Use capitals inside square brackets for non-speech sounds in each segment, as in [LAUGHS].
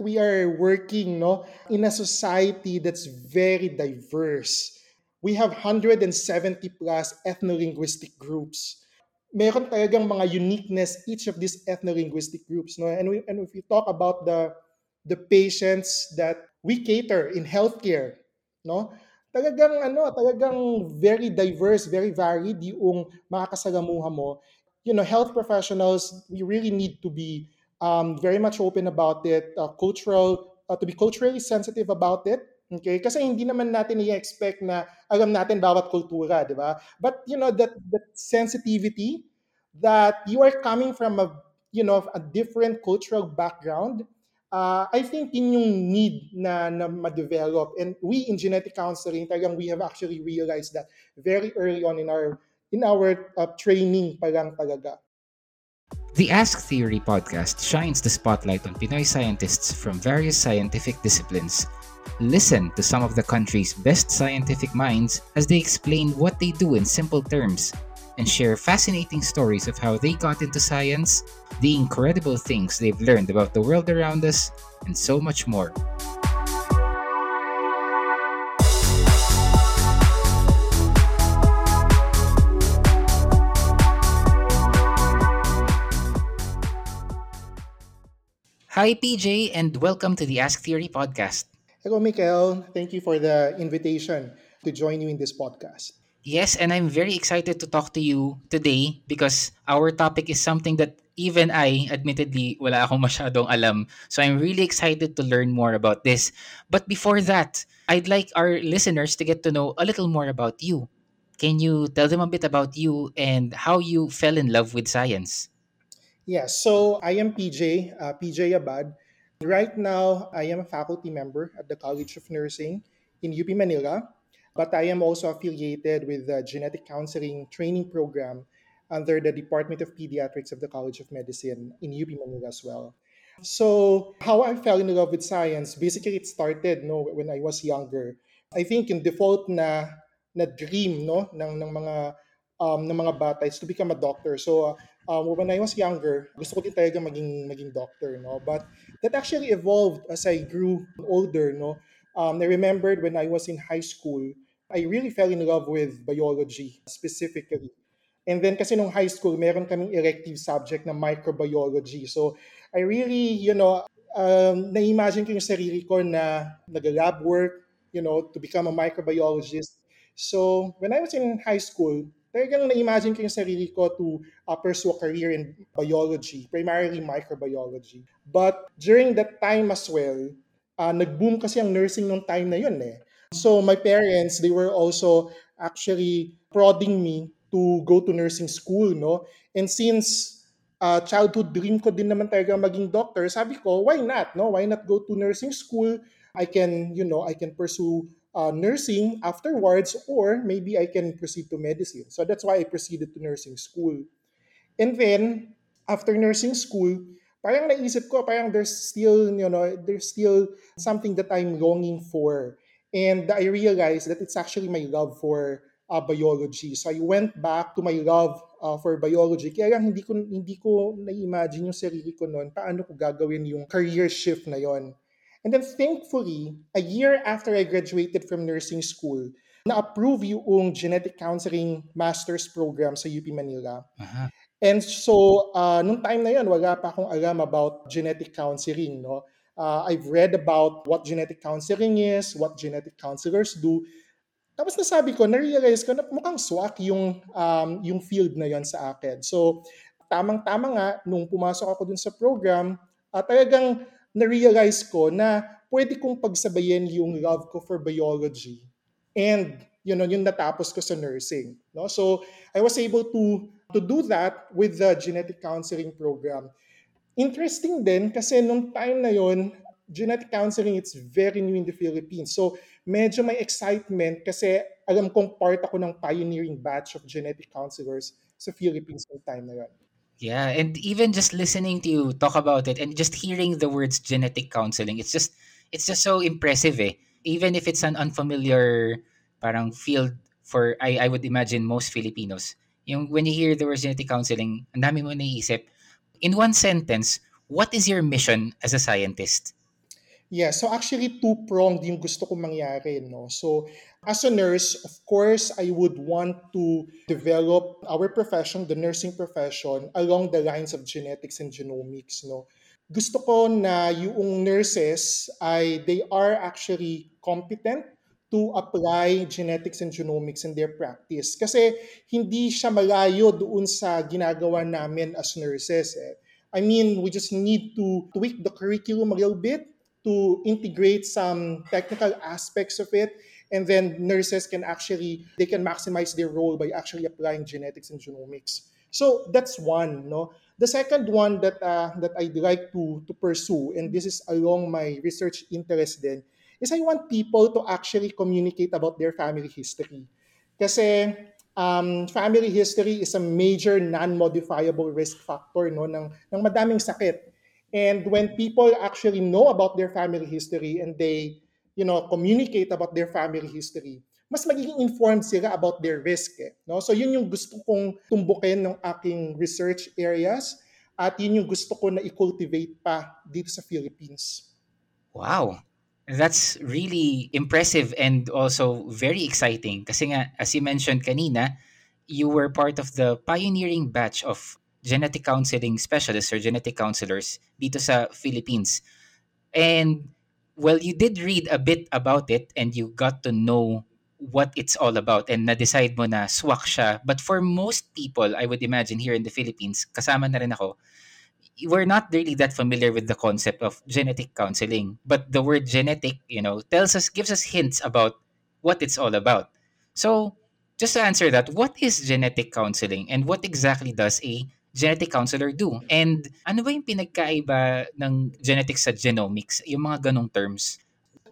we are working no in a society that's very diverse. We have 170 plus ethno-linguistic groups. Meron talagang mga uniqueness each of these ethno-linguistic groups no and we, and if we talk about the the patients that we cater in healthcare no talagang ano talagang very diverse very varied yung makakasalamuha mo you know health professionals we really need to be um, very much open about it, uh, cultural, uh, to be culturally sensitive about it. Okay? Kasi hindi naman natin i-expect na alam natin bawat kultura, di ba? But, you know, that, that sensitivity that you are coming from a, you know, a different cultural background, uh, I think in yung need na, na ma-develop. And we in genetic counseling, talagang we have actually realized that very early on in our in our uh, training pa lang talaga. The Ask Theory podcast shines the spotlight on Pinoy scientists from various scientific disciplines. Listen to some of the country's best scientific minds as they explain what they do in simple terms and share fascinating stories of how they got into science, the incredible things they've learned about the world around us, and so much more. Hi, PJ, and welcome to the Ask Theory podcast. Hello, Mikael. Thank you for the invitation to join you in this podcast. Yes, and I'm very excited to talk to you today because our topic is something that even I, admittedly, wala akong [LAUGHS] masyadong alam. So I'm really excited to learn more about this. But before that, I'd like our listeners to get to know a little more about you. Can you tell them a bit about you and how you fell in love with science? Yeah, so I am PJ, uh, PJ Abad. Right now, I am a faculty member at the College of Nursing in UP Manila, but I am also affiliated with the Genetic Counseling Training Program under the Department of Pediatrics of the College of Medicine in UP Manila as well. So, how I fell in love with science, basically it started no when I was younger. I think in default na na dream no ng ng mga um, ng mga bata is to become a doctor. So, uh, um, when I was younger, gusto ko din talaga maging, maging doctor, no? But that actually evolved as I grew older, no? Um, I remembered when I was in high school, I really fell in love with biology specifically. And then kasi nung high school, meron kaming elective subject na microbiology. So I really, you know, um, na-imagine ko yung sarili ko na nag-lab work, you know, to become a microbiologist. So when I was in high school, talagang na-imagine ko yung sarili ko to uh, pursue a career in biology, primarily microbiology. But during that time as well, uh, nag-boom kasi ang nursing nung time na yun eh. So my parents, they were also actually prodding me to go to nursing school, no? And since uh, childhood dream ko din naman talaga maging doctor, sabi ko, why not, no? Why not go to nursing school? I can, you know, I can pursue uh, nursing afterwards, or maybe I can proceed to medicine. So that's why I proceeded to nursing school. And then, after nursing school, parang naisip ko, parang there's still, you know, there's still something that I'm longing for. And I realized that it's actually my love for uh, biology. So I went back to my love uh, for biology. Kaya lang hindi ko hindi ko na-imagine yung sarili ko noon paano ko gagawin yung career shift na yon. And then thankfully, a year after I graduated from nursing school, na-approve yung genetic counseling master's program sa UP Manila. Uh-huh. And so, uh, nung time na yun, wala pa akong alam about genetic counseling. No? Uh, I've read about what genetic counseling is, what genetic counselors do. Tapos nasabi ko, na-realize ko na mukhang swak yung, um, yung field na yon sa akin. So, tamang-tama nga, nung pumasok ako dun sa program, uh, talagang na-realize ko na pwede kong pagsabayin yung love ko for biology and you know, yung natapos ko sa nursing. No? So, I was able to to do that with the genetic counseling program. Interesting din kasi nung time na yon, genetic counseling it's very new in the Philippines. So, medyo may excitement kasi alam kong part ako ng pioneering batch of genetic counselors sa Philippines nung time na yon. Yeah, and even just listening to you talk about it and just hearing the words genetic counseling, it's just it's just so impressive eh. Even if it's an unfamiliar parang field for I I would imagine most Filipinos. Yung when you hear the words genetic counseling, ang dami mo naisip. In one sentence, what is your mission as a scientist? Yeah, so actually two-pronged yung gusto kong mangyari, no? So as a nurse, of course, I would want to develop our profession, the nursing profession, along the lines of genetics and genomics, no? Gusto ko na yung nurses ay they are actually competent to apply genetics and genomics in their practice. Kasi hindi siya malayo doon sa ginagawa namin as nurses. Eh. I mean, we just need to tweak the curriculum a little bit to integrate some technical aspects of it and then nurses can actually they can maximize their role by actually applying genetics and genomics. So that's one no? The second one that uh, that i'd like to to pursue and this is along my research interest then is i want people to actually communicate about their family history. Kasi um, family history is a major non-modifiable risk factor no ng ng madaming sakit. And when people actually know about their family history and they, you know, communicate about their family history, mas magiging informed sila about their risk. Eh, no? So yun yung gusto kong tumbukin ng aking research areas at yun yung gusto ko na i-cultivate pa dito sa Philippines. Wow. That's really impressive and also very exciting kasi nga as you mentioned kanina, you were part of the pioneering batch of genetic counseling specialists or genetic counselors dito sa Philippines. And well, you did read a bit about it and you got to know what it's all about and na-decide mo na swak siya. But for most people, I would imagine here in the Philippines, kasama na rin ako, we're not really that familiar with the concept of genetic counseling. But the word genetic, you know, tells us, gives us hints about what it's all about. So, just to answer that, what is genetic counseling and what exactly does a genetic counselor do? And ano ba yung pinagkaiba ng genetics sa genomics? Yung mga ganong terms.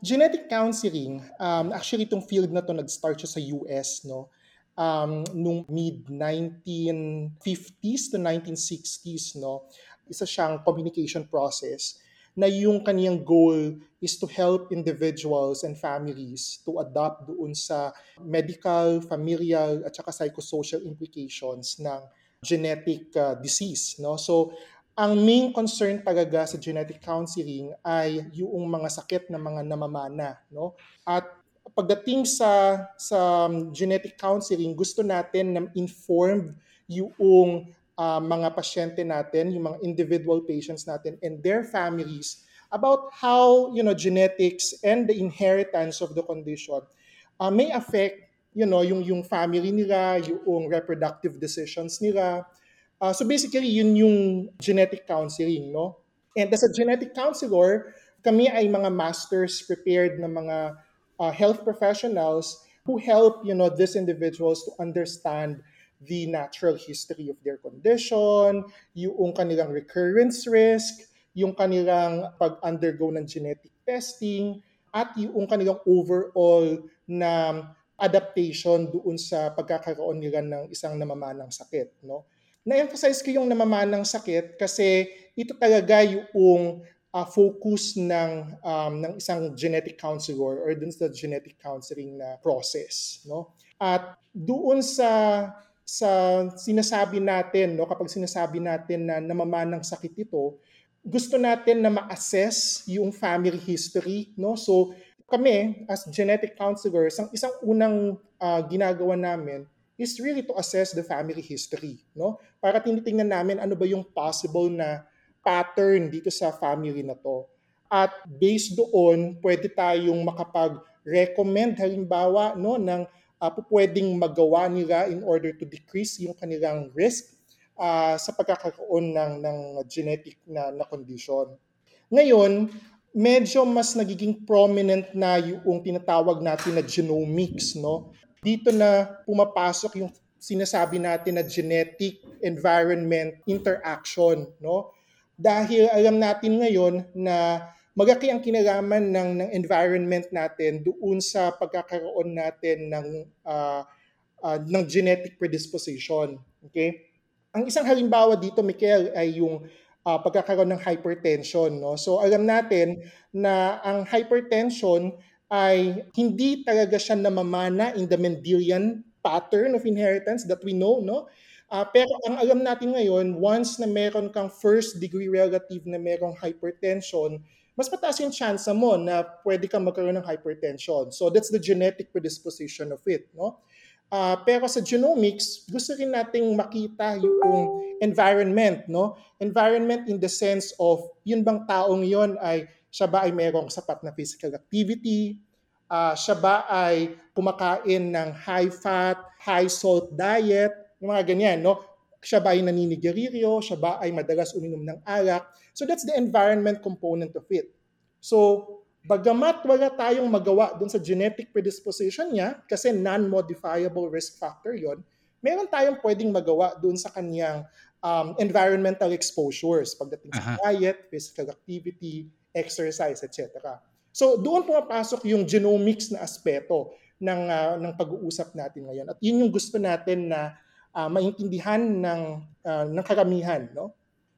Genetic counseling, um, actually itong field na to nag-start siya sa US, no? Um, nung mid-1950s to 1960s, no? Isa siyang communication process na yung kaniyang goal is to help individuals and families to adapt doon sa medical, familial, at saka psychosocial implications ng genetic uh, disease. No? So, ang main concern talaga sa genetic counseling ay yung mga sakit na mga namamana. No? At pagdating sa, sa um, genetic counseling, gusto natin na informed yung uh, mga pasyente natin, yung mga individual patients natin and their families about how you know genetics and the inheritance of the condition uh, may affect you know, yung, yung family nila, yung reproductive decisions nila. Uh, so basically, yun yung genetic counseling, no? And as a genetic counselor, kami ay mga masters prepared na mga uh, health professionals who help, you know, these individuals to understand the natural history of their condition, yung kanilang recurrence risk, yung kanilang pag-undergo ng genetic testing, at yung kanilang overall na adaptation doon sa pagkakaroon nila ng isang namamanang sakit. No? Na-emphasize ko yung namamanang sakit kasi ito talaga yung uh, focus ng, um, ng isang genetic counselor or dun sa genetic counseling na process. No? At doon sa sa sinasabi natin, no, kapag sinasabi natin na namamanang sakit ito, gusto natin na ma-assess yung family history, no? So kami as genetic counselors, ang isang unang uh, ginagawa namin is really to assess the family history, no? Para tinitingnan namin ano ba yung possible na pattern dito sa family na to. At based doon, pwede tayong makapag-recommend halimbawa no ng uh, pwedeng magawa nila in order to decrease yung kanilang risk uh, sa pagkakaroon ng ng genetic na na condition. Ngayon, medyo mas nagiging prominent na yung tinatawag natin na genomics, no? Dito na pumapasok yung sinasabi natin na genetic environment interaction, no? Dahil alam natin ngayon na magaki ang kinalaman ng, ng environment natin doon sa pagkakaroon natin ng uh, uh, ng genetic predisposition. Okay? Ang isang halimbawa dito, Michael, ay yung uh, pagkakaroon ng hypertension. No? So alam natin na ang hypertension ay hindi talaga siya namamana in the Mendelian pattern of inheritance that we know. No? Uh, pero ang alam natin ngayon, once na meron kang first degree relative na merong hypertension, mas mataas yung chance mo na pwede kang magkaroon ng hypertension. So that's the genetic predisposition of it, no? Uh, pero sa genomics, gusto rin nating makita yung environment, no? Environment in the sense of yun bang taong yon ay siya ba ay merong sapat na physical activity, uh, siya ba ay kumakain ng high fat, high salt diet, yung mga ganyan, no? Siya ba ay naninigarilyo, siya ba ay madalas uminom ng alak. So that's the environment component of it. So, bagamat wala tayong magawa dun sa genetic predisposition niya, kasi non-modifiable risk factor yon, meron tayong pwedeng magawa dun sa kanyang um, environmental exposures pagdating sa uh-huh. diet, physical activity, exercise, etc. So doon pumapasok yung genomics na aspeto ng uh, ng pag-uusap natin ngayon. At yun yung gusto natin na uh, maintindihan ng uh, ng karamihan, no?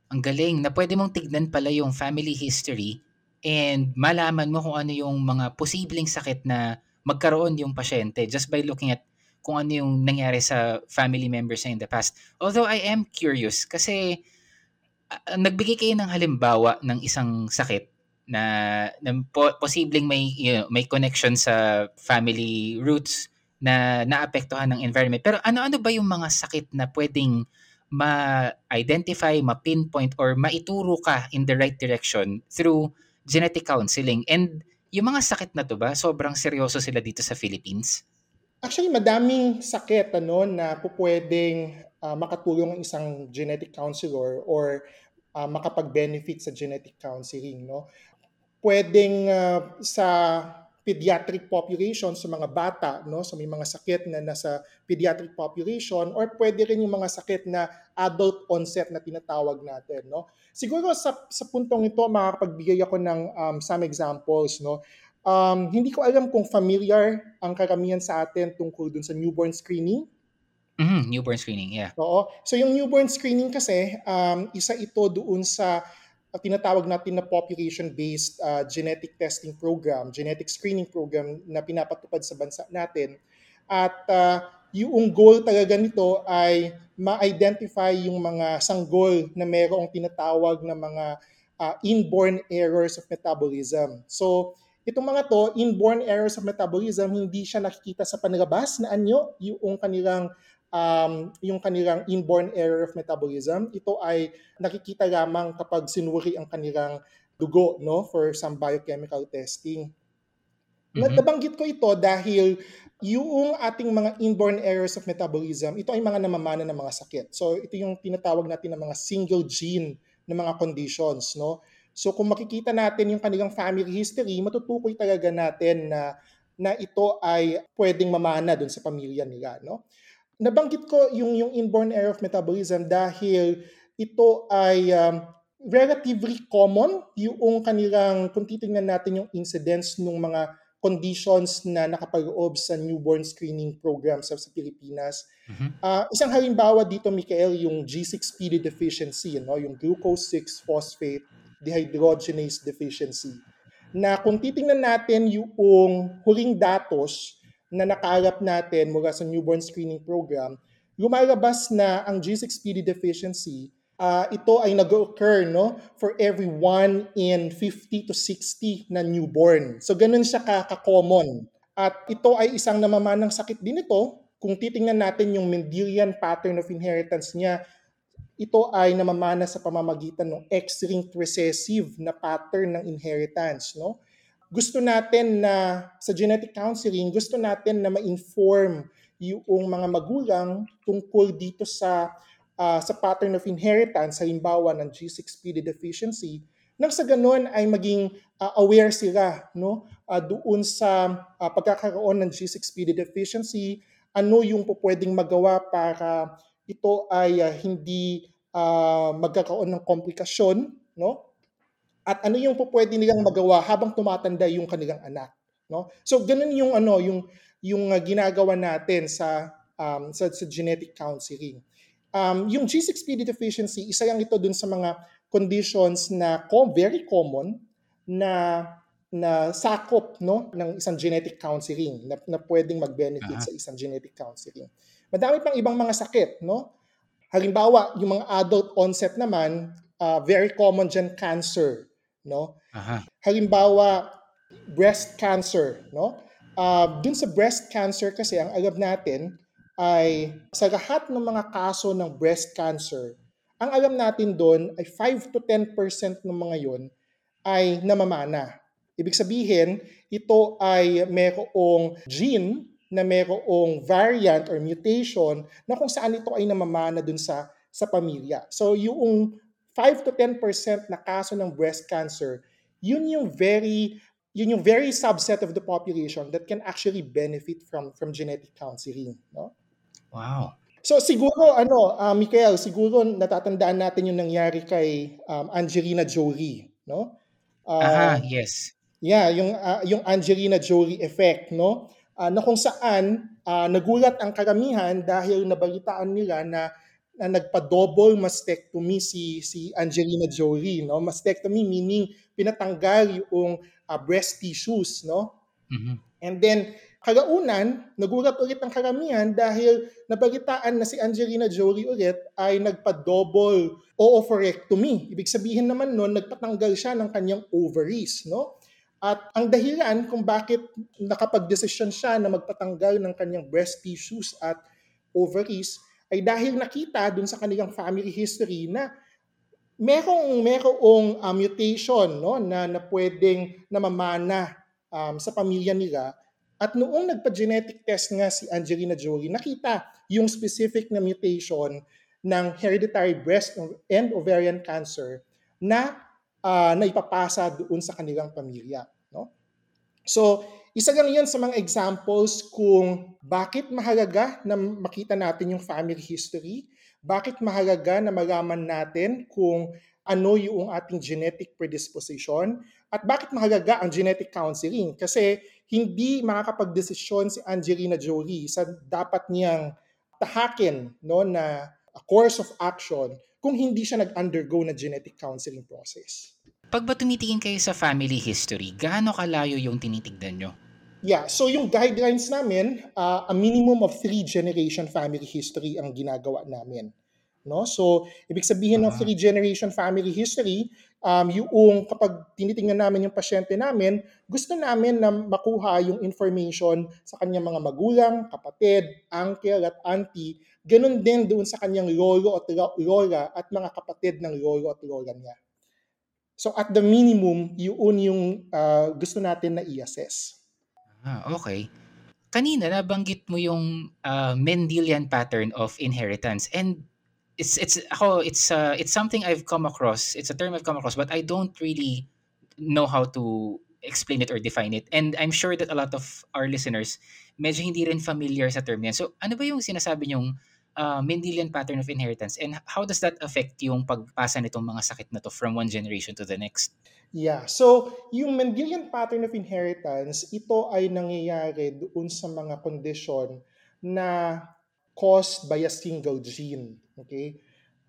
Ang galing na pwede mong tignan pala yung family history and malaman mo kung ano yung mga posibleng sakit na magkaroon yung pasyente just by looking at kung ano yung nangyari sa family members in the past. Although I am curious kasi uh, nagbigay kayo ng halimbawa ng isang sakit na, na po, posibleng may you know, may connection sa family roots na naapektuhan ng environment. Pero ano-ano ba yung mga sakit na pwedeng ma-identify, ma-pinpoint, or maituro ka in the right direction through genetic counseling? And yung mga sakit na to ba, sobrang seryoso sila dito sa Philippines? Actually, madaming sakit ano, na pwedeng uh, makatulong ang isang genetic counselor or uh, makapag-benefit sa genetic counseling. No? pwedeng uh, sa pediatric population sa mga bata no so may mga sakit na nasa pediatric population or pwede rin yung mga sakit na adult onset na tinatawag natin no? Siguro sa sa puntong ito makakapagbigay ako ng um, some examples no? Um, hindi ko alam kung familiar ang karamihan sa atin tungkol dun sa newborn screening. Mm-hmm, newborn screening yeah. Oo. So yung newborn screening kasi um, isa ito doon sa uh, tinatawag natin na population-based uh, genetic testing program, genetic screening program na pinapatupad sa bansa natin. At uh, yung goal talaga nito ay ma-identify yung mga sanggol na mayroong tinatawag na mga uh, inborn errors of metabolism. So, itong mga to, inborn errors of metabolism, hindi siya nakikita sa panlabas na anyo yung kanilang um, yung kanilang inborn error of metabolism. Ito ay nakikita lamang kapag sinuri ang kanilang dugo no for some biochemical testing. Mm-hmm. Nabanggit ko ito dahil yung ating mga inborn errors of metabolism, ito ay mga namamana ng mga sakit. So ito yung tinatawag natin ng mga single gene na mga conditions, no? So kung makikita natin yung kanilang family history, matutukoy talaga natin na na ito ay pwedeng mamana doon sa pamilya nila, no? nabanggit ko yung, yung inborn error of metabolism dahil ito ay um, relatively common yung kanilang, kung titingnan natin yung incidence ng mga conditions na nakapag-oob sa newborn screening program sa, sa Pilipinas. Mm-hmm. Uh, isang halimbawa dito, Mikael, yung G6PD deficiency, no? yung glucose 6-phosphate dehydrogenase deficiency. Na kung titingnan natin yung huling datos na nakalap natin mula sa newborn screening program, lumalabas na ang G6PD deficiency, uh, ito ay nag-occur no, for every 1 in 50 to 60 na newborn. So ganun siya ka-common. At ito ay isang namamanang sakit din ito. Kung titingnan natin yung Mendelian pattern of inheritance niya, ito ay namamana sa pamamagitan ng X-linked recessive na pattern ng inheritance. No? gusto natin na sa genetic counseling, gusto natin na ma-inform yung mga magulang tungkol dito sa uh, sa pattern of inheritance, halimbawa ng G6PD deficiency, nang sa ganoon ay maging uh, aware sila no? Uh, doon sa uh, pagkakaroon ng G6PD deficiency, ano yung pwedeng magawa para ito ay uh, hindi uh, magkakaroon ng komplikasyon no? At ano yung pwede nilang magawa habang tumatanda yung kanilang anak no? So ganun yung ano yung yung uh, ginagawa natin sa um, sa, sa genetic counseling um, yung G6PD deficiency isa lang ito dun sa mga conditions na very common na na sakop no ng isang genetic counseling na, na pwedeng mag-benefit uh-huh. sa isang genetic counseling. Madami pang ibang mga sakit no. Halimbawa, yung mga adult onset naman, uh, very common dyan cancer, no? Aha. Halimbawa, breast cancer, no? Uh, dun sa breast cancer kasi, ang alam natin ay sa lahat ng mga kaso ng breast cancer, ang alam natin doon ay 5 to 10% ng mga yon ay namamana. Ibig sabihin, ito ay mayroong gene na mayroong variant or mutation na kung saan ito ay namamana dun sa sa pamilya. So yung 5 to 10% na kaso ng breast cancer, yun yung very yun yung very subset of the population that can actually benefit from from genetic counseling, no? Wow. So siguro ano, uh, Mikael, siguro natatandaan natin yung nangyari kay um, Angelina Jolie, no? Uh, Aha, yes. Yeah, yung uh, yung Angelina Jolie effect, no? Uh, na kung saan uh, nagulat ang karamihan dahil nabalitaan nila na na nagpa-double mastectomy si si Angelina Jolie, no? Mastectomy meaning pinatanggal yung uh, breast tissues, no? Mm-hmm. And then Kalaunan, nagulat ulit ang karamihan dahil nabalitaan na si Angelina Jolie ulit ay nagpa-double oophorectomy. Ibig sabihin naman nun, nagpatanggal siya ng kanyang ovaries. No? At ang dahilan kung bakit nakapag-desisyon siya na magpatanggal ng kanyang breast tissues at ovaries ay dahil nakita dun sa kanilang family history na merong merong uh, mutation no na na pwedeng namamana um, sa pamilya nila at noong nagpa-genetic test nga si Angelina Jolie, nakita yung specific na mutation ng hereditary breast and ovarian cancer na uh, naipapasa doon sa kanilang pamilya. No? So, isa lang yan sa mga examples kung bakit mahalaga na makita natin yung family history, bakit mahalaga na malaman natin kung ano yung ating genetic predisposition, at bakit mahalaga ang genetic counseling? Kasi hindi makakapagdesisyon si Angelina Jolie sa dapat niyang tahakin no, na a course of action kung hindi siya nag-undergo na genetic counseling process. Pag ba tumitingin kayo sa family history, gaano kalayo yung tinitignan nyo? Yeah, so yung guidelines namin, uh, a minimum of three generation family history ang ginagawa namin. No? So, ibig sabihin uh-huh. ng three generation family history, um, yung kapag tinitingnan namin yung pasyente namin, gusto namin na makuha yung information sa kanyang mga magulang, kapatid, uncle at auntie, ganun din doon sa kanyang lolo at lola at mga kapatid ng lolo at lola niya. So at the minimum, yun yung uh, gusto natin na i-assess. Ah, okay. Kanina nabanggit mo yung uh, Mendelian pattern of inheritance and it's it's ako it's uh, it's something I've come across. It's a term I've come across, but I don't really know how to explain it or define it. And I'm sure that a lot of our listeners medyo hindi rin familiar sa term yan. So ano ba yung sinasabi niyong uh, Mendelian pattern of inheritance and how does that affect yung pagpasa nitong mga sakit na to from one generation to the next? Yeah. So, yung Mendelian pattern of inheritance, ito ay nangyayari doon sa mga kondisyon na caused by a single gene. Okay?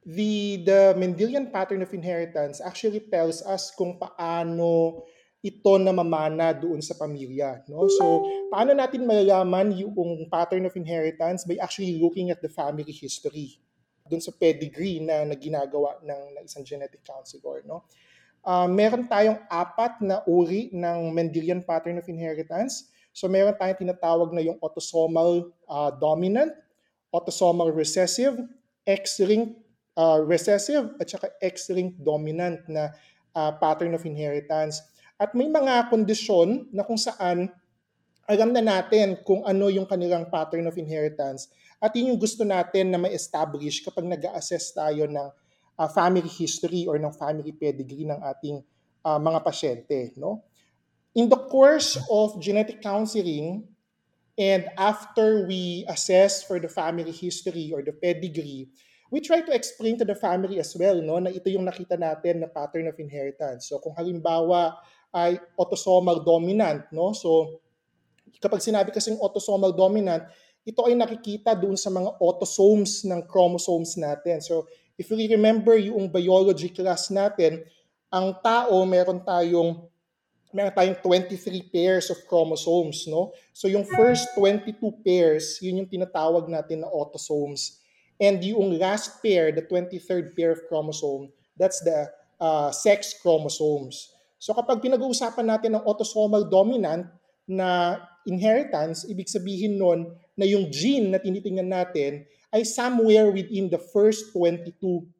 The, the Mendelian pattern of inheritance actually tells us kung paano ito namamana doon sa pamilya. No? So, paano natin malalaman yung pattern of inheritance by actually looking at the family history doon sa pedigree na, na ginagawa ng, ng isang genetic counselor. No? Uh, meron tayong apat na uri ng Mendelian pattern of inheritance. So, meron tayong tinatawag na yung autosomal uh, dominant, autosomal recessive, X-linked uh, recessive at saka X-linked dominant na uh, pattern of inheritance. At may mga kondisyon na kung saan alam na natin kung ano yung kanilang pattern of inheritance at yun yung gusto natin na ma-establish kapag nag assess tayo ng uh, family history or ng family pedigree ng ating uh, mga pasyente. No? In the course of genetic counseling, And after we assess for the family history or the pedigree, we try to explain to the family as well no, na ito yung nakita natin na pattern of inheritance. So kung halimbawa ay autosomal dominant, no? So kapag sinabi kasing autosomal dominant, ito ay nakikita doon sa mga autosomes ng chromosomes natin. So if you remember yung biology class natin, ang tao meron tayong meron tayong 23 pairs of chromosomes, no? So yung first 22 pairs, yun yung tinatawag natin na autosomes. And yung last pair, the 23rd pair of chromosome, that's the uh, sex chromosomes. So kapag pinag-uusapan natin ng autosomal dominant na inheritance, ibig sabihin nun na yung gene na tinitingnan natin ay somewhere within the first 22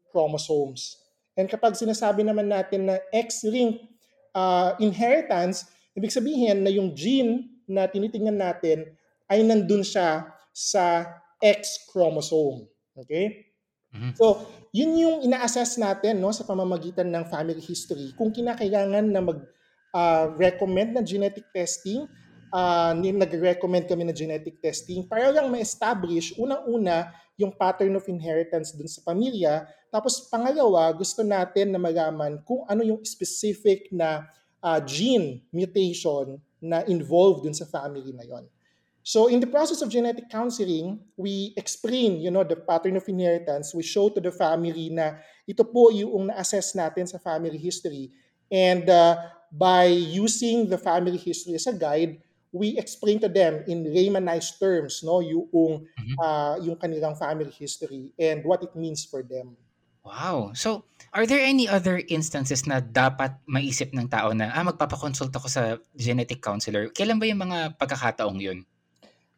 chromosomes. And kapag sinasabi naman natin na X-linked uh, inheritance, ibig sabihin na yung gene na tinitingnan natin ay nandun siya sa X chromosome. Okay? Mm-hmm. So, yun yung ina-assess natin no, sa pamamagitan ng family history. Kung kinakailangan na mag-recommend uh, ng genetic testing, uh, nag-recommend kami ng genetic testing para lang ma-establish, unang-una, yung pattern of inheritance dun sa pamilya. Tapos pangalawa, gusto natin na malaman kung ano yung specific na uh, gene mutation na involved dun sa family na yon. So in the process of genetic counseling, we explain, you know, the pattern of inheritance. We show to the family na ito po yung na-assess natin sa family history. And uh, by using the family history as a guide, we explain to them in laymanized terms, no, yung mm-hmm. uh, yung kanilang family history and what it means for them. Wow. So, are there any other instances na dapat maisip ng tao na ah magpapakonsult ako sa genetic counselor? Kailan ba yung mga pagkakataong 'yun?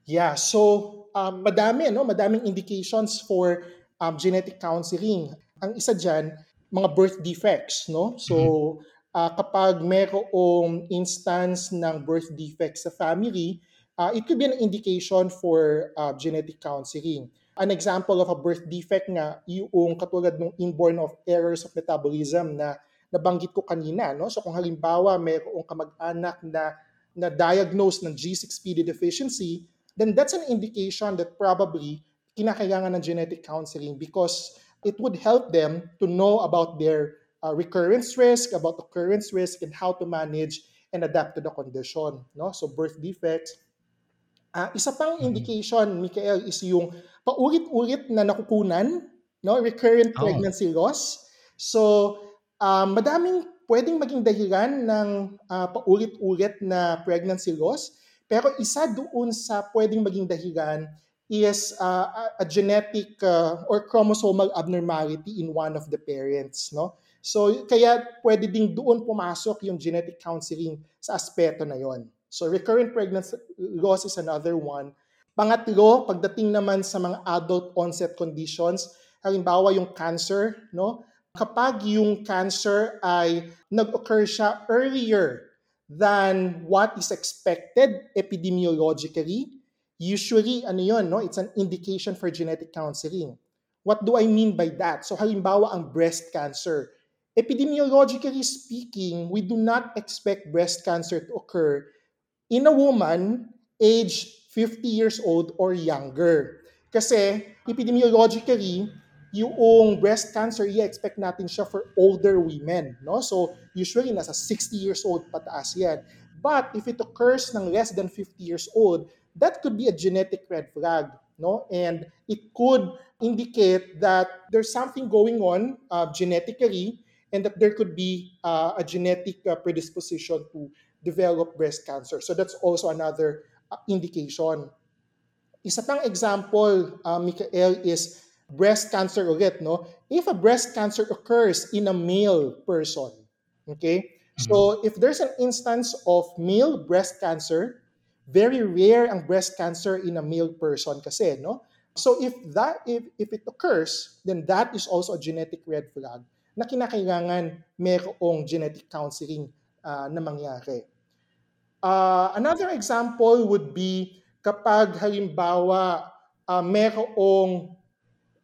Yeah, so um, madami, no? madaming indications for um, genetic counseling. Ang isa dyan, mga birth defects. No? So uh, kapag mayroong instance ng birth defects sa family, uh, it could be an indication for uh, genetic counseling. An example of a birth defect nga, yung katulad ng inborn of errors of metabolism na nabanggit ko kanina. No? So kung halimbawa mayroong kamag-anak na na diagnose ng G6PD deficiency, then that's an indication that probably kinakailangan ng genetic counseling because it would help them to know about their uh, recurrence risk, about occurrence risk, and how to manage and adapt to the condition. No? So birth defects. Uh, isa pang mm-hmm. indication, Mikael, is yung paulit-ulit na nakukunan, no? recurrent oh. pregnancy loss. So, um, madaming pwedeng maging dahilan ng uh, paulit-ulit na pregnancy loss. Pero isa doon sa pwedeng maging dahilan is uh, a genetic uh, or chromosomal abnormality in one of the parents, no? So kaya pwede ding doon pumasok yung genetic counseling sa aspeto na yon. So recurrent pregnancy loss is another one. Pangatlo, pagdating naman sa mga adult onset conditions, halimbawa yung cancer, no? Kapag yung cancer ay nag-occur siya earlier than what is expected epidemiologically, usually, ano yun, no? it's an indication for genetic counseling. What do I mean by that? So halimbawa ang breast cancer. Epidemiologically speaking, we do not expect breast cancer to occur in a woman aged 50 years old or younger. Kasi epidemiologically, yung breast cancer, i-expect natin siya for older women. No? So, usually, nasa 60 years old pataas yan. But if it occurs ng less than 50 years old, that could be a genetic red flag. No? And it could indicate that there's something going on uh, genetically and that there could be uh, a genetic uh, predisposition to develop breast cancer. So that's also another uh, indication. Isa pang example, uh, Mikael, is breast cancer ulit, no? If a breast cancer occurs in a male person, okay? Mm-hmm. So if there's an instance of male breast cancer, very rare ang breast cancer in a male person kasi, no? So if that if if it occurs, then that is also a genetic red flag na kinakailangan mayroong genetic counseling uh, na mangyari. Uh, another example would be kapag halimbawa uh, mayroong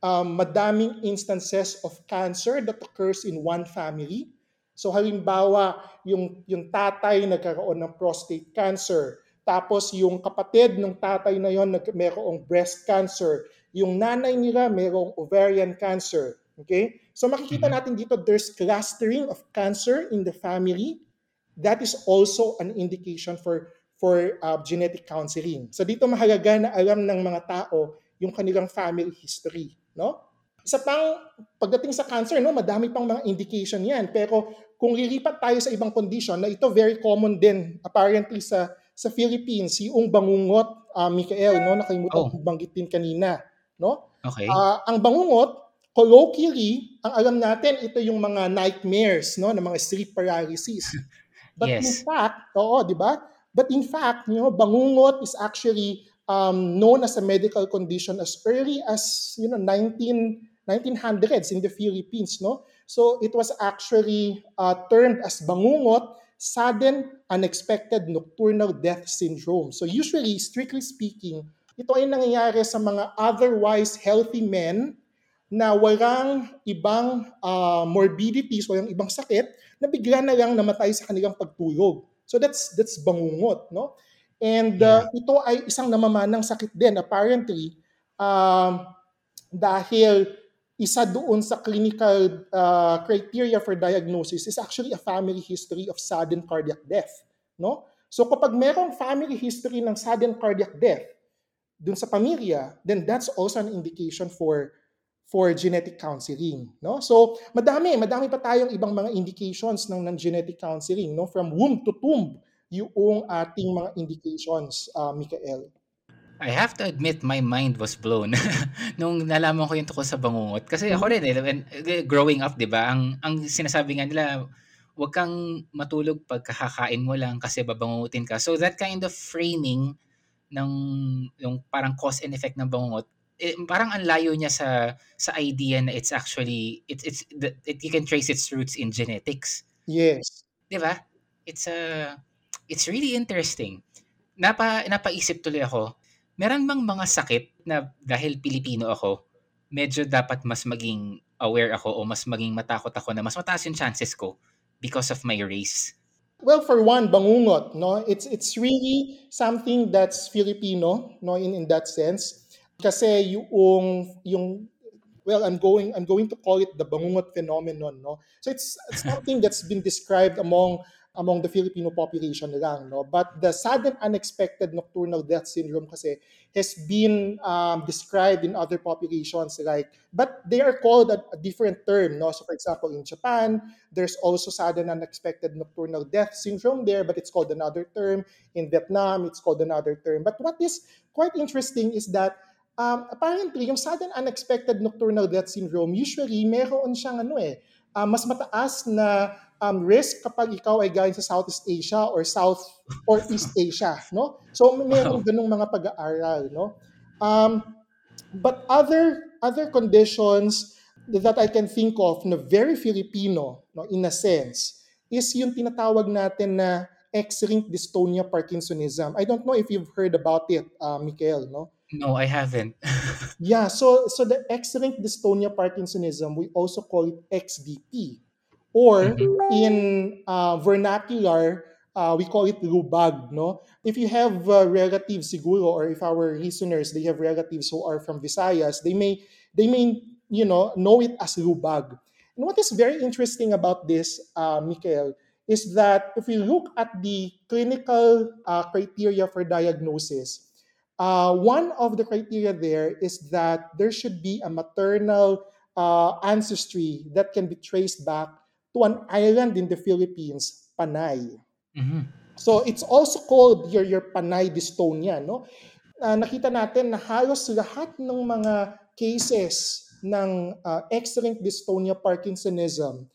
um, madaming instances of cancer that occurs in one family. So halimbawa, yung, yung tatay nagkaroon ng prostate cancer, tapos yung kapatid ng tatay na yon mayroong breast cancer, yung nanay nila mayroong ovarian cancer. Okay? So makikita mm-hmm. natin dito there's clustering of cancer in the family. That is also an indication for for uh, genetic counseling. So dito mahalaga na alam ng mga tao yung kanilang family history no? Isa pang pagdating sa cancer, no, madami pang mga indication 'yan. Pero kung lilipat tayo sa ibang condition na ito very common din apparently sa sa Philippines, yung bangungot, uh, Mikael, no, nakalimutan oh. banggitin kanina, no? Okay. Uh, ang bangungot, colloquially, ang alam natin ito yung mga nightmares, no, ng mga sleep paralysis. [LAUGHS] But in Yes. fact, oo, di ba? But in fact, you know, bangungot is actually um, known as a medical condition as early as you know 19 1900s in the Philippines, no? So it was actually uh, termed as bangungot, sudden unexpected nocturnal death syndrome. So usually, strictly speaking, ito ay nangyayari sa mga otherwise healthy men na walang ibang uh, morbidities, walang ibang sakit, na bigla na lang namatay sa kanilang pagtulog. So that's that's bangungot, no? And uh, ito ay isang namamanang sakit din apparently um, dahil isa doon sa clinical uh, criteria for diagnosis is actually a family history of sudden cardiac death, no? So kapag merong family history ng sudden cardiac death dun sa pamilya, then that's also an indication for for genetic counseling, no? So madami, madami pa tayong ibang mga indications ng, ng genetic counseling, no? From womb to tomb yung ating mga indications, uh, Mikael. I have to admit my mind was blown [LAUGHS] nung nalaman ko yung tungkol sa bangungot. Kasi ako rin, eh, growing up, di ba, ang, ang sinasabi nga nila, huwag kang matulog pag kakakain mo lang kasi babangungutin ka. So that kind of framing ng yung parang cause and effect ng bangungot, eh, parang ang layo niya sa sa idea na it's actually it's it's it, you can trace its roots in genetics. Yes. 'Di ba? It's a it's really interesting. Napa napaisip tuloy ako, meron bang mga sakit na dahil Pilipino ako, medyo dapat mas maging aware ako o mas maging matakot ako na mas mataas yung chances ko because of my race? Well, for one, bangungot, no? It's it's really something that's Filipino, no, in in that sense. Kasi yung yung well, I'm going I'm going to call it the bangungot phenomenon, no? So it's, it's something that's been described among among the Filipino population lang. No? But the sudden unexpected nocturnal death syndrome kasi has been um, described in other populations like, but they are called a, a different term. No? So for example, in Japan, there's also sudden unexpected nocturnal death syndrome there, but it's called another term. In Vietnam, it's called another term. But what is quite interesting is that um, apparently, yung sudden unexpected nocturnal death syndrome, usually meron siyang ano eh, uh, mas mataas na um, risk kapag ikaw ay galing sa Southeast Asia or South or East Asia, no? So mayroong ganung mga pag-aaral, no? Um, but other other conditions that I can think of na very Filipino, no, in a sense, is yung tinatawag natin na X-linked dystonia Parkinsonism. I don't know if you've heard about it, uh, Mikael, no? No, I haven't. [LAUGHS] yeah, so so the X-linked dystonia Parkinsonism, we also call it XDP. Or mm-hmm. in uh, vernacular, uh, we call it lubag, no? If you have uh, relatives siguro or if our listeners they have relatives who are from Visayas, they may they may you know know it as lubag. And what is very interesting about this, uh, Mikael, is that if we look at the clinical uh, criteria for diagnosis, uh, one of the criteria there is that there should be a maternal uh, ancestry that can be traced back to an island in the Philippines, Panay. Mm-hmm. So it's also called your, your Panay dystonia. No? Uh, nakita natin na halos lahat ng mga cases ng uh, X-linked dystonia Parkinsonism,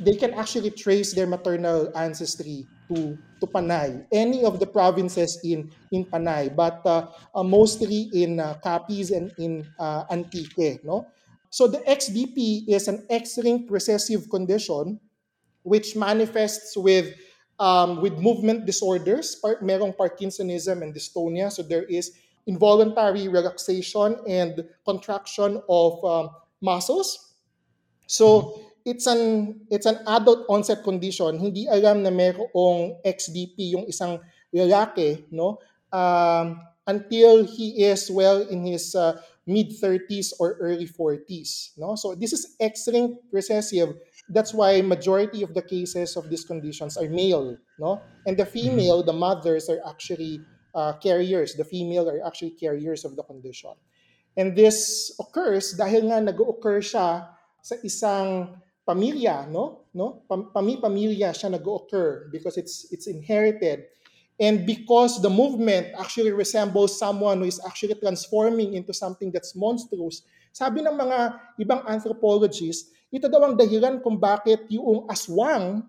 they can actually trace their maternal ancestry to to Panay, any of the provinces in in Panay, but uh, uh, mostly in uh, Capiz and in uh, Antique, no? So the XDP is an X-linked recessive condition which manifests with um, with movement disorders, par- merong Parkinsonism and dystonia. So there is involuntary relaxation and contraction of um, muscles. So it's an it's an adult onset condition. Hindi alam na merong XDP yung isang lalaki, no? Um, until he is well in his uh, mid 30s or early 40s no? So this is x-linked recessive. That's why majority of the cases of these conditions are male no? And the female the mothers are actually uh, carriers. The female are actually carriers of the condition. And this occurs dahil nga nag-occur siya sa isang pamilya no no pami-pamilya siya nag-occur because it's it's inherited And because the movement actually resembles someone who is actually transforming into something that's monstrous, sabi ng mga ibang anthropologists, ito daw ang dahilan kung bakit yung aswang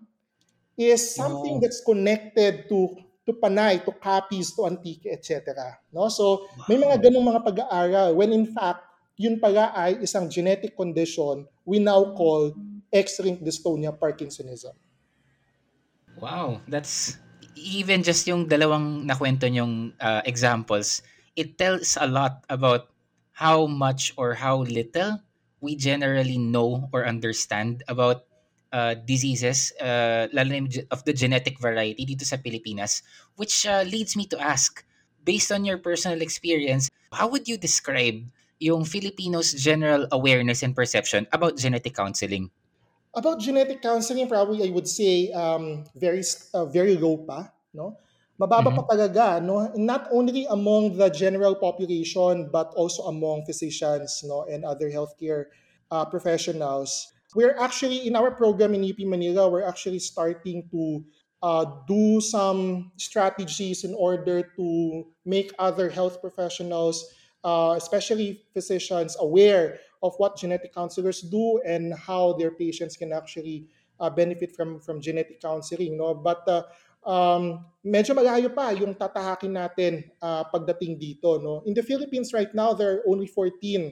is something Oh, that's connected to to Panay, to copies, to Antique, etc. No? So, may mga ganung mga pag-aaral when in fact, yun pala ay isang genetic condition we now call X-linked dystonia Parkinsonism. Wow, that's even just yung dalawang nakwento nyong uh, examples, it tells a lot about how much or how little we generally know or understand about uh, diseases, uh, lalo na of the genetic variety dito sa Pilipinas, which uh, leads me to ask, based on your personal experience, how would you describe yung Filipinos' general awareness and perception about genetic counseling? About genetic counseling, probably I would say um, very uh, very low pa, no? Mababa pa Mhm. talaga, no? Not only among the general population but also among physicians, no, and other healthcare uh, professionals. We're actually in our program in UP Manila, we're actually starting to uh, do some strategies in order to make other health professionals, uh, especially physicians, aware of what genetic counselors do and how their patients can actually uh, benefit from from genetic counseling no but uh, um, medyo malayo pa yung tatahakin natin uh, pagdating dito no in the Philippines right now there are only 14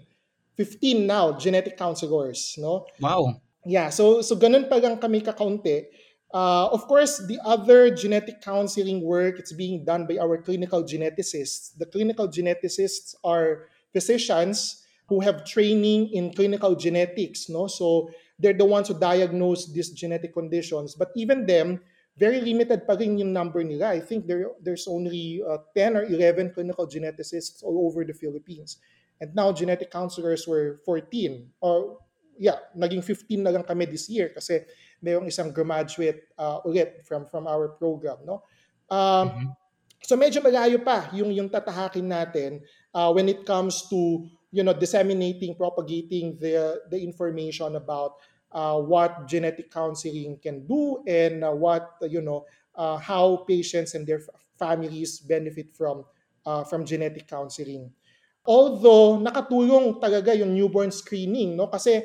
15 now genetic counselors no Wow. yeah, so so ganun pa lang kami kakaunti. Uh, of course, the other genetic counseling work it's being done by our clinical geneticists. The clinical geneticists are physicians who have training in clinical genetics, no? So they're the ones who diagnose these genetic conditions. But even them, very limited pa rin yung number nila. I think there there's only uh, 10 or 11 clinical geneticists all over the Philippines. And now genetic counselors were 14 or yeah, naging 15 na lang kami this year kasi mayroong isang graduate uh, ulit from from our program, no? Um, Mhm. so medyo malayo pa yung yung tatahakin natin uh, when it comes to you know disseminating, propagating the the information about uh, what genetic counseling can do and uh, what you know uh, how patients and their families benefit from uh, from genetic counseling. Although nakatulong talaga yung newborn screening, no? Kasi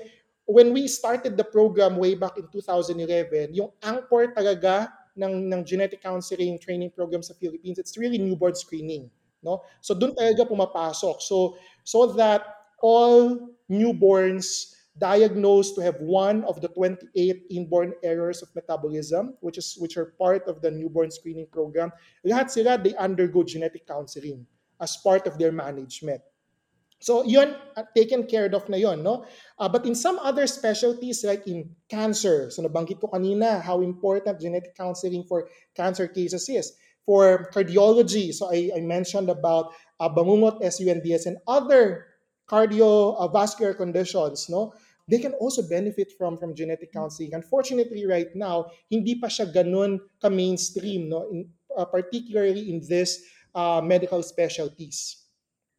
when we started the program way back in 2011, yung anchor talaga ng, ng genetic counseling training program sa Philippines, it's really newborn screening, no? So doon talaga pumapasok. So so that all newborns diagnosed to have one of the 28 inborn errors of metabolism, which is which are part of the newborn screening program, lahat sila they undergo genetic counseling as part of their management. So yun, uh, taken care of na yun, no? Uh, but in some other specialties like in cancer, so nabanggit ko kanina how important genetic counseling for cancer cases is. For cardiology, so I, I mentioned about uh, bangungot, SUNDS, and other cardiovascular conditions, no? They can also benefit from from genetic counseling. Unfortunately, right now, hindi pa siya ganun ka-mainstream, no? In, uh, particularly in this uh, medical specialties.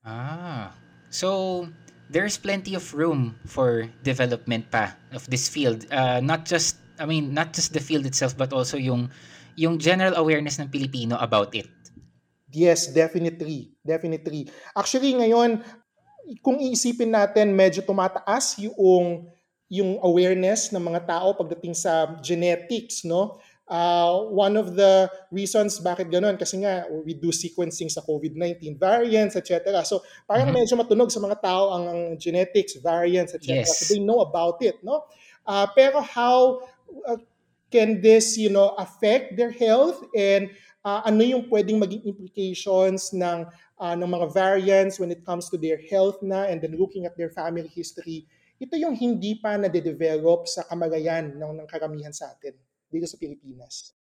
Ah, so there's plenty of room for development pa of this field. Uh, not just, I mean, not just the field itself, but also yung yung general awareness ng Pilipino about it. Yes, definitely. Definitely. Actually, ngayon, kung iisipin natin, medyo tumataas yung yung awareness ng mga tao pagdating sa genetics, no? Uh, one of the reasons bakit ganun, kasi nga, we do sequencing sa COVID-19, variants, etc. So, parang Mhm. medyo matunog sa mga tao ang, ang genetics, variants, etc. So, Yes. they know about it, no? Uh, pero how uh, can this, you know, affect their health and uh, ano yung pwedeng maging implications ng uh, ng mga variants when it comes to their health na and then looking at their family history, ito yung hindi pa nade-develop sa kamalayan ng, ng karamihan sa atin dito sa Pilipinas.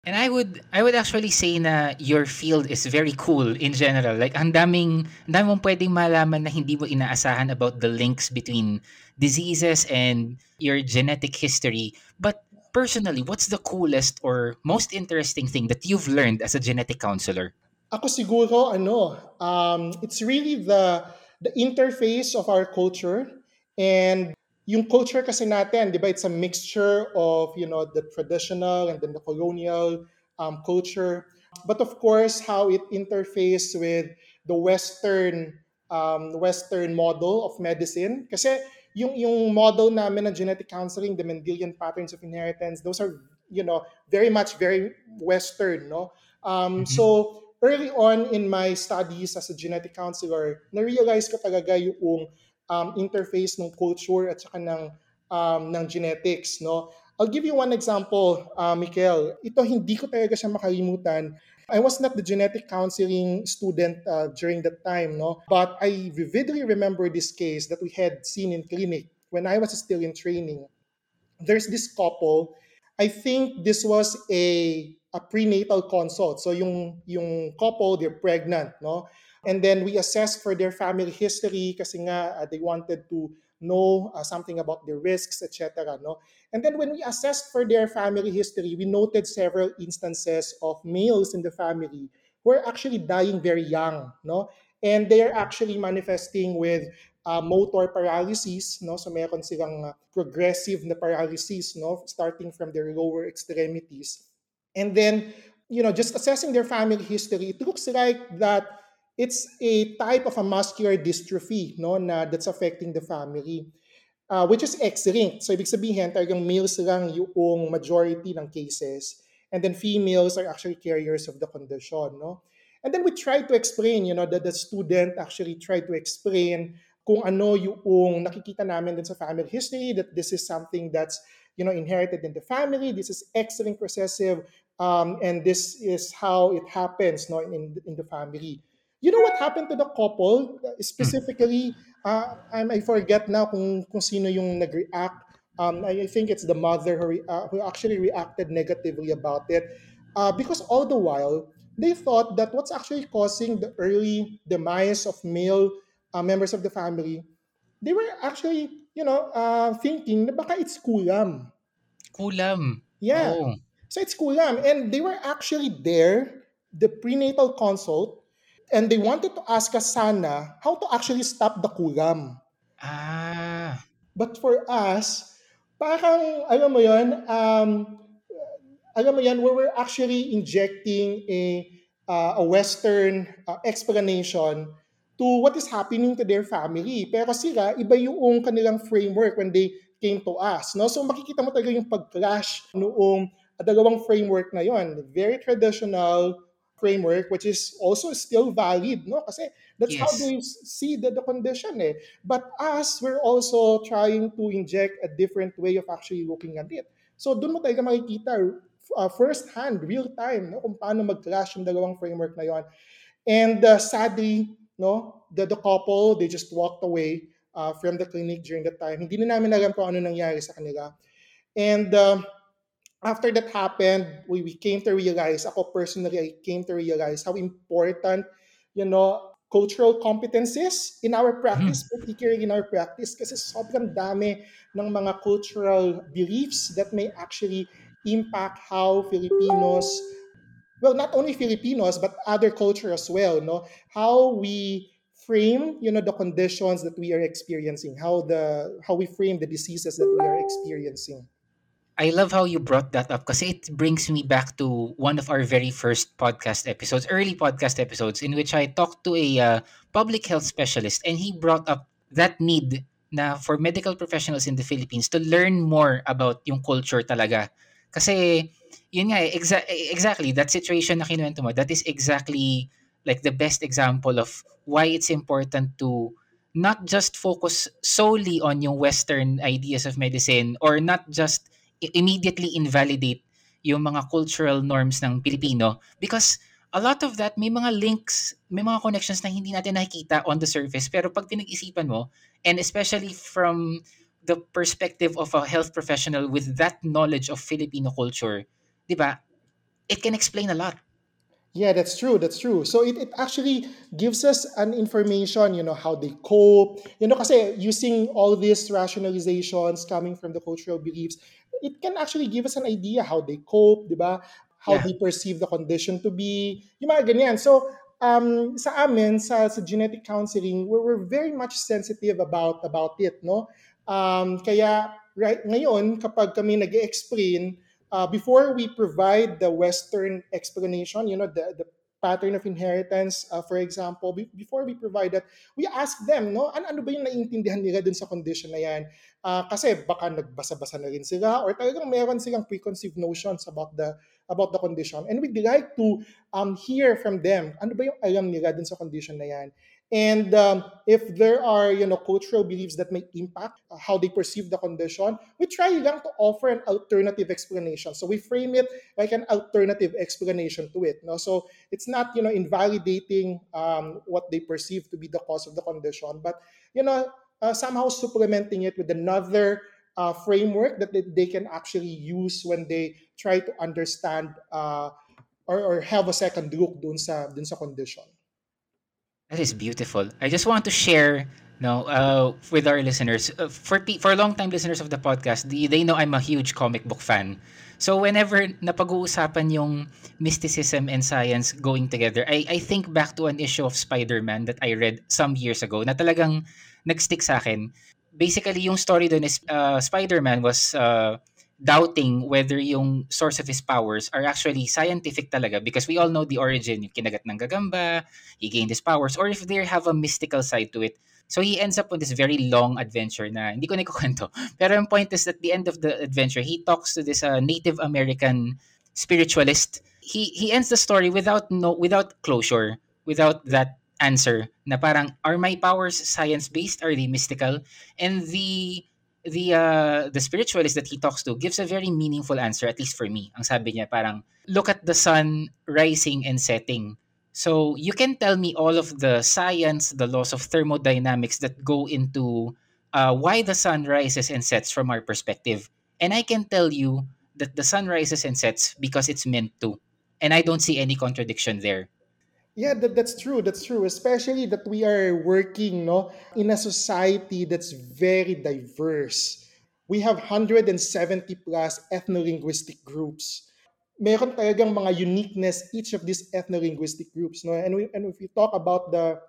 And I would I would actually say na your field is very cool in general. Like ang daming ang dami mong pwedeng malaman na hindi mo inaasahan about the links between diseases and your genetic history. But personally, what's the coolest or most interesting thing that you've learned as a genetic counselor? Ako siguro, ano, um, it's really the the interface of our culture and yung culture kasi natin, di ba, it's a mixture of, you know, the traditional and then the colonial um, culture. But of course, how it interface with the Western um, Western model of medicine. Kasi yung, yung model namin ng genetic counseling, the Mendelian patterns of inheritance, those are you know, very much very Western, no? Um, Mhm. So, early on in my studies as a genetic counselor, na-realize ko talaga yung um, interface ng culture at saka ng, um, ng genetics, no? I'll give you one example, uh, Mikel. Ito, hindi ko talaga siya makalimutan. I was not the genetic counseling student uh, during that time, no? But I vividly remember this case that we had seen in clinic when I was still in training. There's this couple. I think this was a a prenatal consult. So yung yung couple, they're pregnant, no? And then we assessed for their family history kasi nga uh, they wanted to know uh, something about the risks, etc. No? And then when we assessed for their family history, we noted several instances of males in the family who are actually dying very young, no? And they are actually manifesting with uh, motor paralysis, no? So meron silang uh, progressive na paralysis, no? Starting from their lower extremities. And then, you know, just assessing their family history, it looks like that it's a type of a muscular dystrophy no na that's affecting the family uh, which is X-linked. So ibig sabihin talagang males lang yung majority ng cases and then females are actually carriers of the condition no. And then we try to explain, you know, that the student actually tried to explain kung ano yung nakikita namin din sa family history that this is something that's you know inherited in the family this is X-linked recessive um, and this is how it happens no in, in the family You know what happened to the couple? Specifically, uh, I forget now kung, kung sino yung nag-react. Um, I, I think it's the mother who, re- uh, who actually reacted negatively about it. Uh, because all the while, they thought that what's actually causing the early demise of male uh, members of the family, they were actually, you know, uh, thinking na baka it's kulam. Kulam. Yeah. Oh. So it's kulam. And they were actually there, the prenatal consult, and they wanted to ask us sana how to actually stop the kulam. Ah. But for us, parang, alam mo yun, um, alam mo yan, we were actually injecting a, uh, a Western uh, explanation to what is happening to their family. Pero sila, iba yung kanilang framework when they came to us. No? So makikita mo talaga yung pag-clash noong dalawang framework na yon. Very traditional, framework which is also still valid no? Kasi that's yes. how they see the, the condition eh. But us we're also trying to inject a different way of actually looking at it. So doon mo talaga makikita uh, first hand real time no kung paano mag-clash yung dalawang framework na yon and uh, sadly no the, the couple they just walked away uh, from the clinic during that time. Hindi na namin alam kung ano nangyari sa kanila. And uh, after that happened, we, we came to realize, ako personally, I came to realize how important, you know, cultural competencies in our practice, mm. particularly in our practice, kasi sobrang dami ng mga cultural beliefs that may actually impact how Filipinos, well, not only Filipinos, but other culture as well, no? How we frame, you know, the conditions that we are experiencing, how the how we frame the diseases that we are experiencing. I love how you brought that up because it brings me back to one of our very first podcast episodes, early podcast episodes, in which I talked to a uh, public health specialist and he brought up that need na for medical professionals in the Philippines to learn more about yung culture talaga. Kasi, yun nga, exa- exactly, that situation na kinuwento mo, that is exactly like the best example of why it's important to not just focus solely on yung Western ideas of medicine or not just immediately invalidate yung mga cultural norms ng Pilipino because a lot of that may mga links, may mga connections na hindi natin nakikita on the surface pero pag pinag-isipan mo and especially from the perspective of a health professional with that knowledge of Filipino culture, 'di ba? It can explain a lot. Yeah, that's true. That's true. So it, it actually gives us an information, you know, how they cope. You know, kasi using all these rationalizations coming from the cultural beliefs, it can actually give us an idea how they cope, di ba? How yeah. they perceive the condition to be, yung mga ganyan. So, um, sa amin, sa, sa genetic counseling, we're, we're very much sensitive about about it, no? Um, kaya right ngayon, kapag kami nag explain uh, before we provide the Western explanation, you know, the, the pattern of inheritance, uh, for example, be- before we provide that, we ask them, no, ano, ano ba yung naiintindihan nila dun sa condition na yan? Uh, kasi baka nagbasa-basa na rin sila or talagang meron silang preconceived notions about the about the condition. And we'd like to um, hear from them, ano ba yung alam nila dun sa condition na yan? And um, if there are, you know, cultural beliefs that may impact how they perceive the condition, we try lang to offer an alternative explanation. So we frame it like an alternative explanation to it. No? So it's not, you know, invalidating um, what they perceive to be the cause of the condition, but, you know, uh, somehow supplementing it with another uh, framework that they, they, can actually use when they try to understand uh, or, or have a second look dun sa, dun sa condition. That is beautiful. I just want to share no uh, with our listeners uh, for for long time listeners of the podcast they, they know I'm a huge comic book fan so whenever napag-uusapan yung mysticism and science going together I I think back to an issue of Spider-Man that I read some years ago na talagang nagstick sa akin basically yung story doon is uh, Spider-Man was uh, doubting whether yung source of his powers are actually scientific talaga because we all know the origin, yung kinagat ng gagamba, he gained his powers, or if they have a mystical side to it. So he ends up on this very long adventure na hindi ko na ikukwento. [LAUGHS] Pero yung point is at the end of the adventure, he talks to this uh, Native American spiritualist. He he ends the story without no without closure, without that answer na parang are my powers science based are they mystical and the the uh, the spiritualist that he talks to gives a very meaningful answer at least for me. Ang sabi niya parang look at the sun rising and setting. So you can tell me all of the science, the laws of thermodynamics that go into uh, why the sun rises and sets from our perspective. And I can tell you that the sun rises and sets because it's meant to. And I don't see any contradiction there. Yeah, that, that's true. That's true. Especially that we are working no, in a society that's very diverse. We have 170 plus ethno-linguistic groups. Meron talagang mga uniqueness each of these ethno-linguistic groups. No? And, we, and if we talk about the,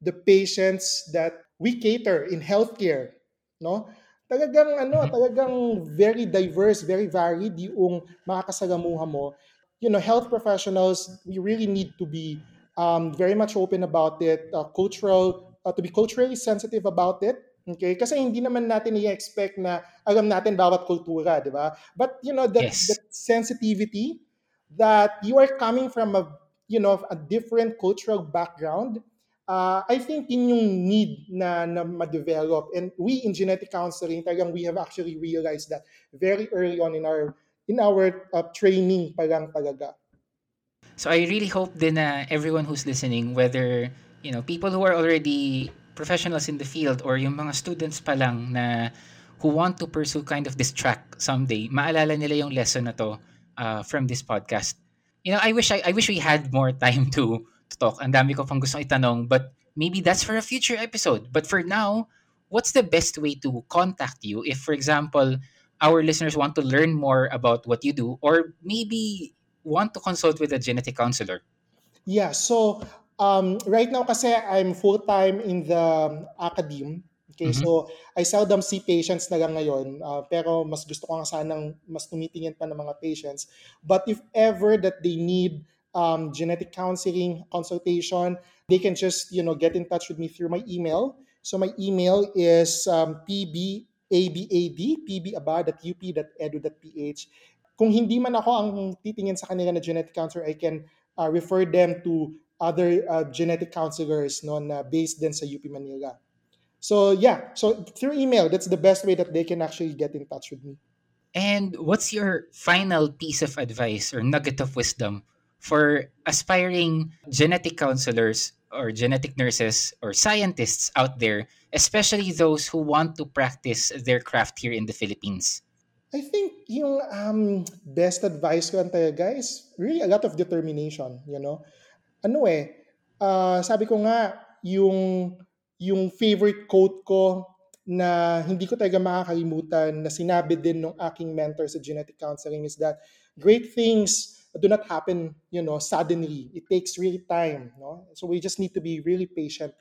the patients that we cater in healthcare, no? talagang ano, mm-hmm. talagang very diverse, very varied yung mga kasalamuha mo. You know, health professionals, we really need to be um, very much open about it, uh, cultural, uh, to be culturally sensitive about it. Okay? Kasi hindi naman natin i-expect na alam natin bawat kultura, di ba? But, you know, that, yes. that sensitivity that you are coming from a, you know, a different cultural background, uh, I think in yung need na, na ma-develop. And we in genetic counseling, talagang we have actually realized that very early on in our in our uh, training pa lang talaga. So I really hope na everyone who's listening, whether, you know, people who are already professionals in the field or yung mga students pa lang na who want to pursue kind of this track someday, maalala nila yung lesson na to uh, from this podcast. You know, I wish I, I wish we had more time to, to talk. Ang dami ko pang gustong itanong, but maybe that's for a future episode. But for now, what's the best way to contact you if, for example, our listeners want to learn more about what you do or maybe want to consult with a genetic counselor? Yeah, so um, right now kasi I'm full-time in the academe. Okay, mm-hmm. so I seldom see patients na lang ngayon, uh, pero mas gusto ko nga sanang mas tumitingin pa ng mga patients. But if ever that they need um, genetic counseling consultation, they can just, you know, get in touch with me through my email. So my email is um, pbabad, pbabad.up.edu.ph. kung hindi man ako ang titingin sa kanila na genetic counselor, I can uh, refer them to other uh, genetic counselors no, na based din sa UP Manila. So yeah, so through email, that's the best way that they can actually get in touch with me. And what's your final piece of advice or nugget of wisdom for aspiring genetic counselors or genetic nurses or scientists out there, especially those who want to practice their craft here in the Philippines? I think yung um, best advice ko lang talaga is really a lot of determination, you know. Ano eh, uh, sabi ko nga, yung, yung favorite quote ko na hindi ko talaga makakalimutan na sinabi din ng aking mentor sa genetic counseling is that great things do not happen, you know, suddenly. It takes really time, no? So we just need to be really patient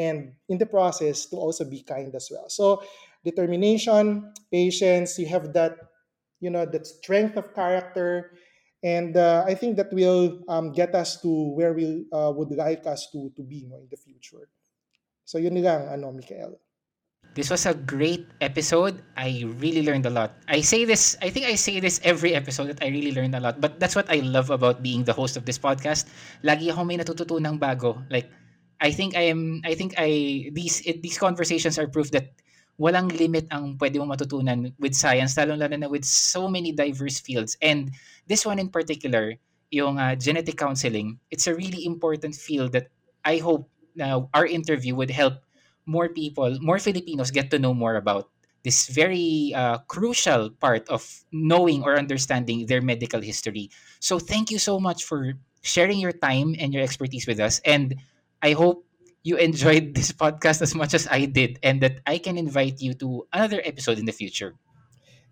and in the process to also be kind as well. So determination, patience, you have that, you know, that strength of character, And uh, I think that will um, get us to where we uh, would like us to, to be no, in the future. So yun lang, ano, Mikael. This was a great episode. I really learned a lot. I say this, I think I say this every episode that I really learned a lot. But that's what I love about being the host of this podcast. Lagi ako may natututunang bago. Like, I think I am, I think I, these, these conversations are proof that walang limit ang pwede mong matutunan with science, lalo lalo na with so many diverse fields. And this one in particular, yung uh, genetic counseling, it's a really important field that I hope na our interview would help more people, more Filipinos get to know more about this very uh, crucial part of knowing or understanding their medical history. So thank you so much for sharing your time and your expertise with us. And I hope you enjoyed this podcast as much as I did and that I can invite you to another episode in the future.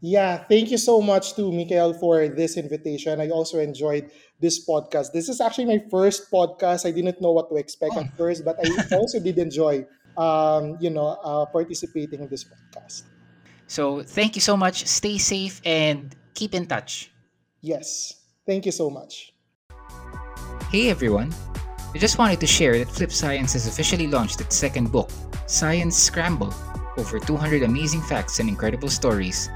Yeah, thank you so much to Mikael for this invitation. I also enjoyed this podcast. This is actually my first podcast. I didn't know what to expect at first, but I [LAUGHS] also did enjoy, um, you know, uh, participating in this podcast. So thank you so much. Stay safe and keep in touch. Yes, thank you so much. Hey everyone. I just wanted to share that Flip Science has officially launched its second book, Science Scramble Over 200 Amazing Facts and Incredible Stories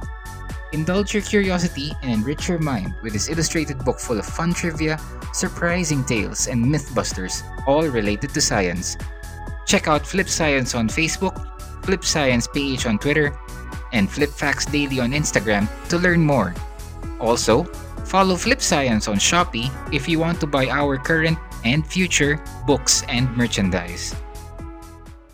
Indulge your curiosity and enrich your mind with this illustrated book full of fun trivia, surprising tales, and mythbusters, all related to science. Check out Flip Science on Facebook, Flip Science PH on Twitter, and Flip Facts Daily on Instagram to learn more. Also, follow Flip Science on Shopee if you want to buy our current and future books and merchandise.